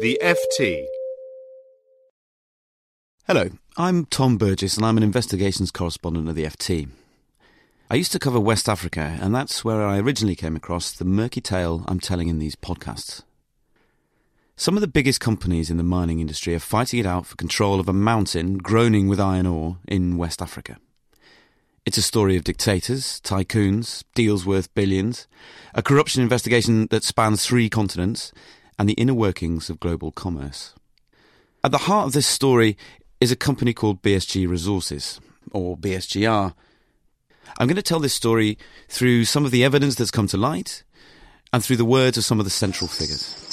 The FT. Hello, I'm Tom Burgis and I'm an investigations correspondent of the FT. I used to cover West Africa, and that's where I originally came across the murky tale I'm telling in these podcasts. Some of the biggest companies in the mining industry are fighting it out for control of a mountain groaning with iron ore in West Africa. It's a story of dictators, tycoons, deals worth billions, a corruption investigation that spans three continents, and the inner workings of global commerce. At the heart of this story is a company called BSG Resources, or BSGR. I'm going to tell this story through some of the evidence that's come to light and through the words of some of the central figures.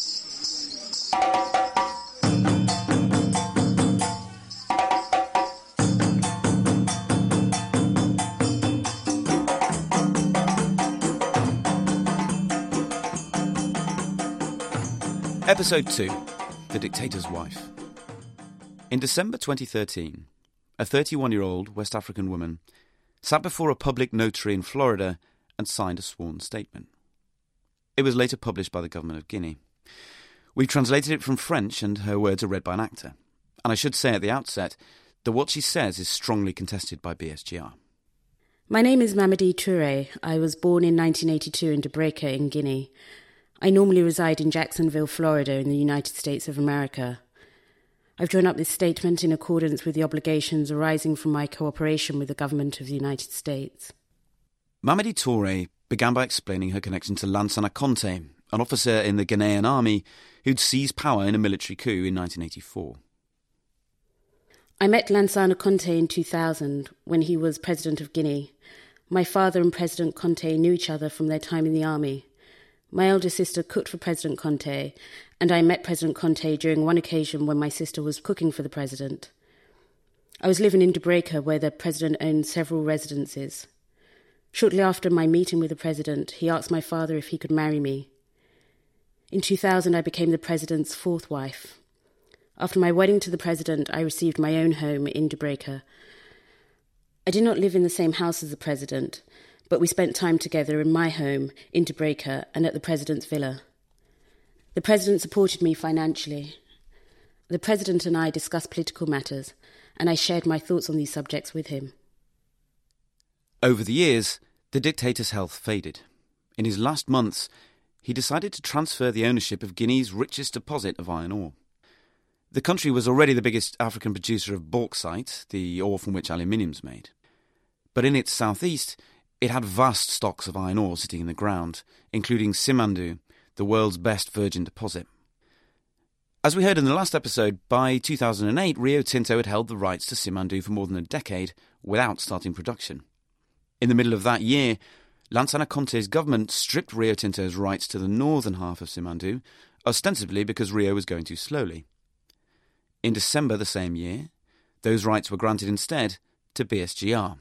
Episode 2 The Dictator's Wife. In December 2013, a 31 year old West African woman sat before a public notary in Florida and signed a sworn statement. It was later published by the government of Guinea. We've translated it from French, and her words are read by an actor. And I should say at the outset that what she says is strongly contested by BSGR. My name is Mamadi Toure. I was born in 1982 in Dubréka in Guinea. I normally reside in Jacksonville, Florida, in the United States of America. I've drawn up this statement in accordance with the obligations arising from my cooperation with the government of the United States. Mamadi Toure began by explaining her connection to Lansana Conte, an officer in the Guinean army who'd seized power in a military coup in 1984. I met Lansana Conte in 2000 when he was president of Guinea. My father and President Conte knew each other from their time in the army. My elder sister cooked for President Conte, and I met President Conte during one occasion when my sister was cooking for the president. I was living in Dubréka, where the president owned several residences. Shortly after my meeting with the president, he asked my father if he could marry me. In 2000, I became the president's fourth wife. After my wedding to the president, I received my own home in Dubréka. I did not live in the same house as the president, but we spent time together in my home in Dubréka and at the president's villa. The president supported me financially. The president and I discussed political matters, and I shared my thoughts on these subjects with him. Over the years, the dictator's health faded. In his last months, he decided to transfer the ownership of Guinea's richest deposit of iron ore. The country was already the biggest African producer of bauxite, the ore from which aluminium's made. But in its southeast, it had vast stocks of iron ore sitting in the ground, including Simandou, the world's best virgin deposit. As we heard in the last episode, by 2008, Rio Tinto had held the rights to Simandou for more than a decade without starting production. In the middle of that year, Lansana Conte's government stripped Rio Tinto's rights to the northern half of Simandou, ostensibly because Rio was going too slowly. In December the same year, those rights were granted instead to BSGR.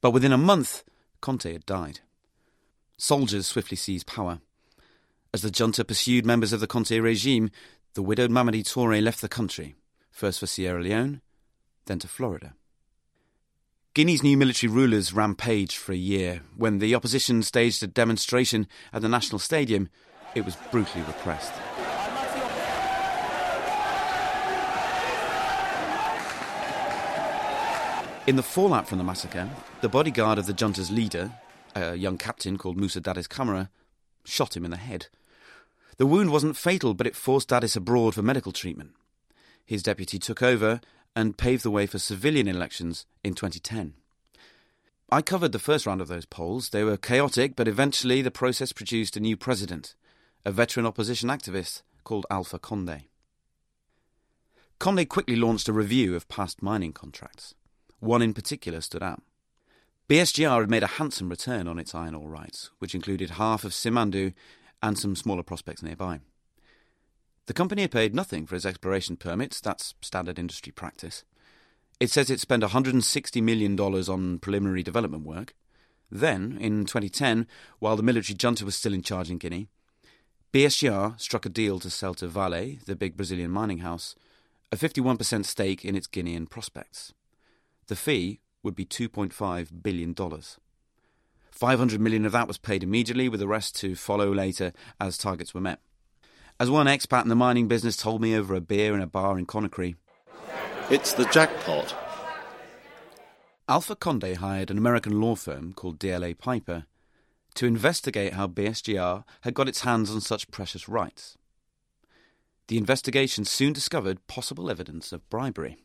But within a month, Conte had died. Soldiers swiftly seized power. As the junta pursued members of the Conte regime, the widowed Mamadi Toure left the country, first for Sierra Leone, then to Florida. Guinea's new military rulers rampaged for a year. When the opposition staged a demonstration at the National Stadium, it was brutally repressed. In the fallout from the massacre, the bodyguard of the junta's leader, a young captain called Moussa Dadis Camara, shot him in the head. The wound wasn't fatal, but it forced Dadis abroad for medical treatment. His deputy took over and paved the way for civilian elections in 2010. I covered the first round of those polls. They were chaotic, but eventually the process produced a new president, a veteran opposition activist called Alpha Conde. Conde quickly launched a review of past mining contracts. One in particular stood out. BSGR had made a handsome return on its iron ore rights, which included half of Simandou and some smaller prospects nearby. The company had paid nothing for its exploration permits, that's standard industry practice. It says it spent $160 million on preliminary development work. Then, in 2010, while the military junta was still in charge in Guinea, BSGR struck a deal to sell to Vale, the big Brazilian mining house, a 51% stake in its Guinean prospects. The fee would be $2.5 billion. 500 million of that was paid immediately, with the rest to follow later as targets were met. As one expat in the mining business told me over a beer in a bar in Conakry, It's the jackpot. Alpha Conde hired an American law firm called DLA Piper to investigate how BSGR had got its hands on such precious rights. The investigation soon discovered possible evidence of bribery.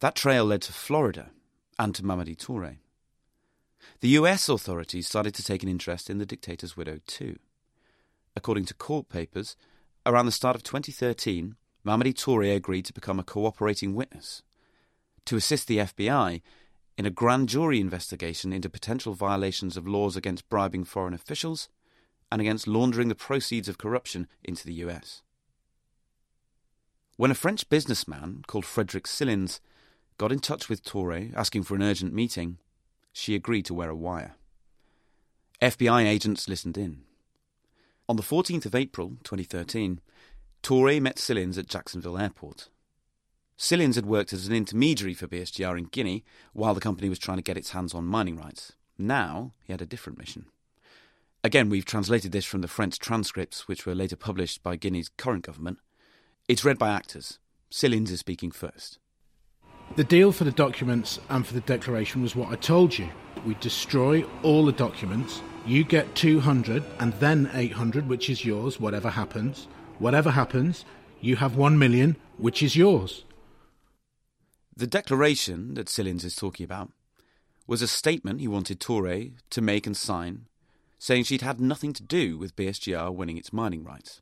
That trail led to Florida and to Mamadi Toure. The US authorities started to take an interest in the dictator's widow too. According to court papers, around the start of 2013, Mamadi Toure agreed to become a cooperating witness to assist the FBI in a grand jury investigation into potential violations of laws against bribing foreign officials and against laundering the proceeds of corruption into the US. When a French businessman called Frédéric Cilins got in touch with Toure asking for an urgent meeting, she agreed to wear a wire. FBI agents listened in. On the 14th of April 2013, Toure met Cilins at Jacksonville Airport. Cilins had worked as an intermediary for BSGR in Guinea while the company was trying to get its hands on mining rights. Now he had a different mission. Again, we've translated this from the French transcripts, which were later published by Guinea's current government. It's read by actors. Cilins is speaking first. The deal for the documents and for the declaration was what I told you. We destroy all the documents. You get 200 and then 800, which is yours, whatever happens. Whatever happens, you have 1 million, which is yours. The declaration that Cilins is talking about was a statement he wanted Toure to make and sign, saying she'd had nothing to do with BSGR winning its mining rights.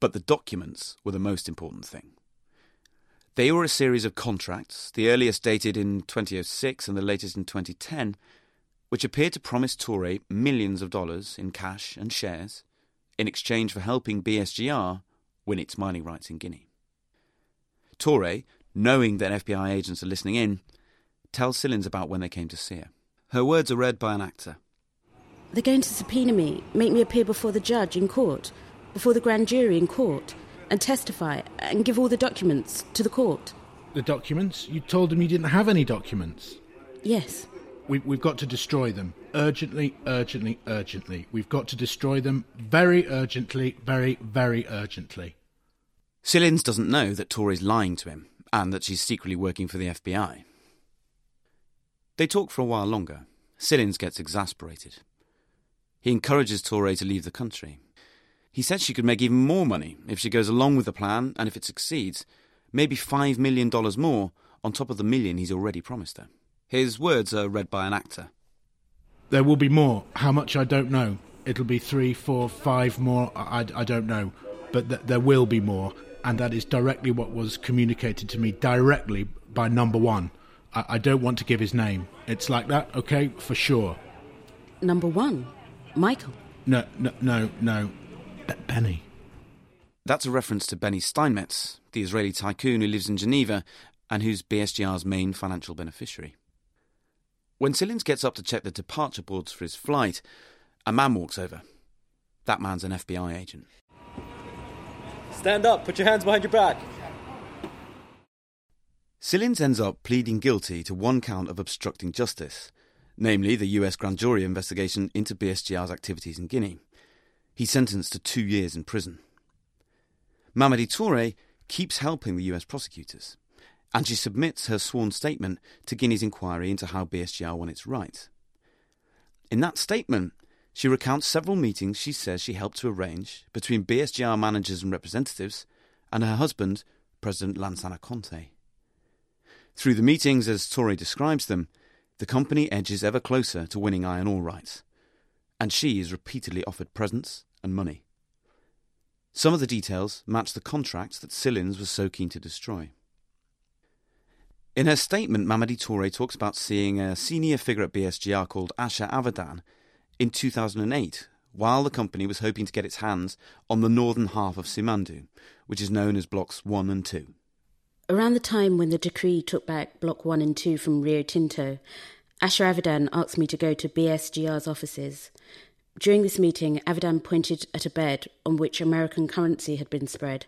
But the documents were the most important thing. They were a series of contracts, the earliest dated in 2006 and the latest in 2010, which appeared to promise Toure millions of dollars in cash and shares in exchange for helping BSGR win its mining rights in Guinea. Toure, knowing that FBI agents are listening in, tells Cilins about when they came to see her. Her words are read by an actor. They're going to subpoena me, make me appear before the judge in court, before the grand jury in court, and testify and give all the documents to the court. The documents? You told them you didn't have any documents. Yes. We, we've got to destroy them. Urgently, urgently, urgently. We've got to destroy them very urgently, very, very urgently. Cilins doesn't know that Toure's lying to him and that she's secretly working for the FBI. They talk for a while longer. Cilins gets exasperated. He encourages Toure to leave the country. He said she could make even more money if she goes along with the plan, and if it succeeds, maybe $5 million more on top of the million he's already promised her. His words are read by an actor. There will be more. How much, I don't know. It'll be three, four, five more. I, I don't know. But th- there will be more. And that is directly what was communicated to me directly by number one. I, I don't want to give his name. It's like that, okay? For sure. Number one, Michael. No, no, no, no. Be- Benny. That's a reference to Benny Steinmetz, the Israeli tycoon who lives in Geneva and who's BSGR's main financial beneficiary. When Cilins gets up to check the departure boards for his flight, a man walks over. That man's an FBI agent. Stand up, put your hands behind your back. Cilins ends up pleading guilty to one count of obstructing justice, namely the US grand jury investigation into BSGR's activities in Guinea. He's sentenced to two years in prison. Mamadi Toure keeps helping the US prosecutors, and she submits her sworn statement to Guinea's inquiry into how BSGR won its rights. In that statement, she recounts several meetings she says she helped to arrange between BSGR managers and representatives and her husband, President Lansana Conte. Through the meetings, as Toure describes them, the company edges ever closer to winning iron ore rights, and she is repeatedly offered presents and money. Some of the details match the contracts that Cilins was so keen to destroy. In her statement, Mamadi Toure talks about seeing a senior figure at BSGR called Asher Avidan in 2008 while the company was hoping to get its hands on the northern half of Simandou, which is known as Blocks 1 and 2. Around the time when the decree took back Block 1 and 2 from Rio Tinto, Asher Avidan asked me to go to BSGR's offices. During this meeting, Avidan pointed at a bed on which American currency had been spread.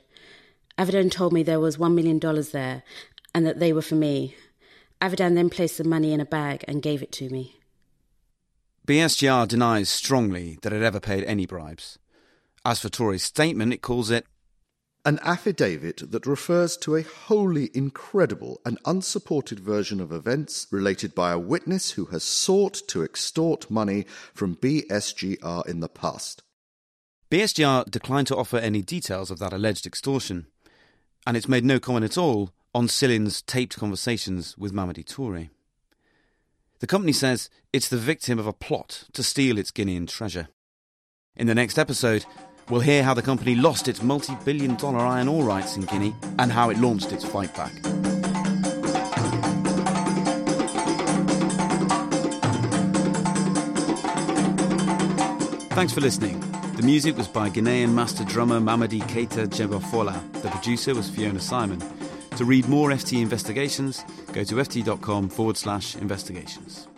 Avidan told me there was $1 million there and that they were for me. Avidan then placed the money in a bag and gave it to me. BSGR denies strongly that it ever paid any bribes. As for Touré's statement, it calls it an affidavit that refers to a wholly incredible and unsupported version of events related by a witness who has sought to extort money from BSGR in the past. BSGR declined to offer any details of that alleged extortion, and it's made no comment at all on Cilins' taped conversations with Mamadi Touré. The company says it's the victim of a plot to steal its Guinean treasure. In the next episode, We'll hear how the company lost its multi billion dollar iron ore rights in Guinea and how it launched its fight back. Thanks for listening. The music was by Ghanaian master drummer Mamadi Keita Djembefola. The producer was Fiona Symon. To read more FT investigations, go to ft.com forward slash investigations.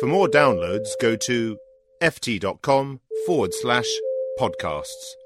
For more downloads, go to ft.com forward slash podcasts.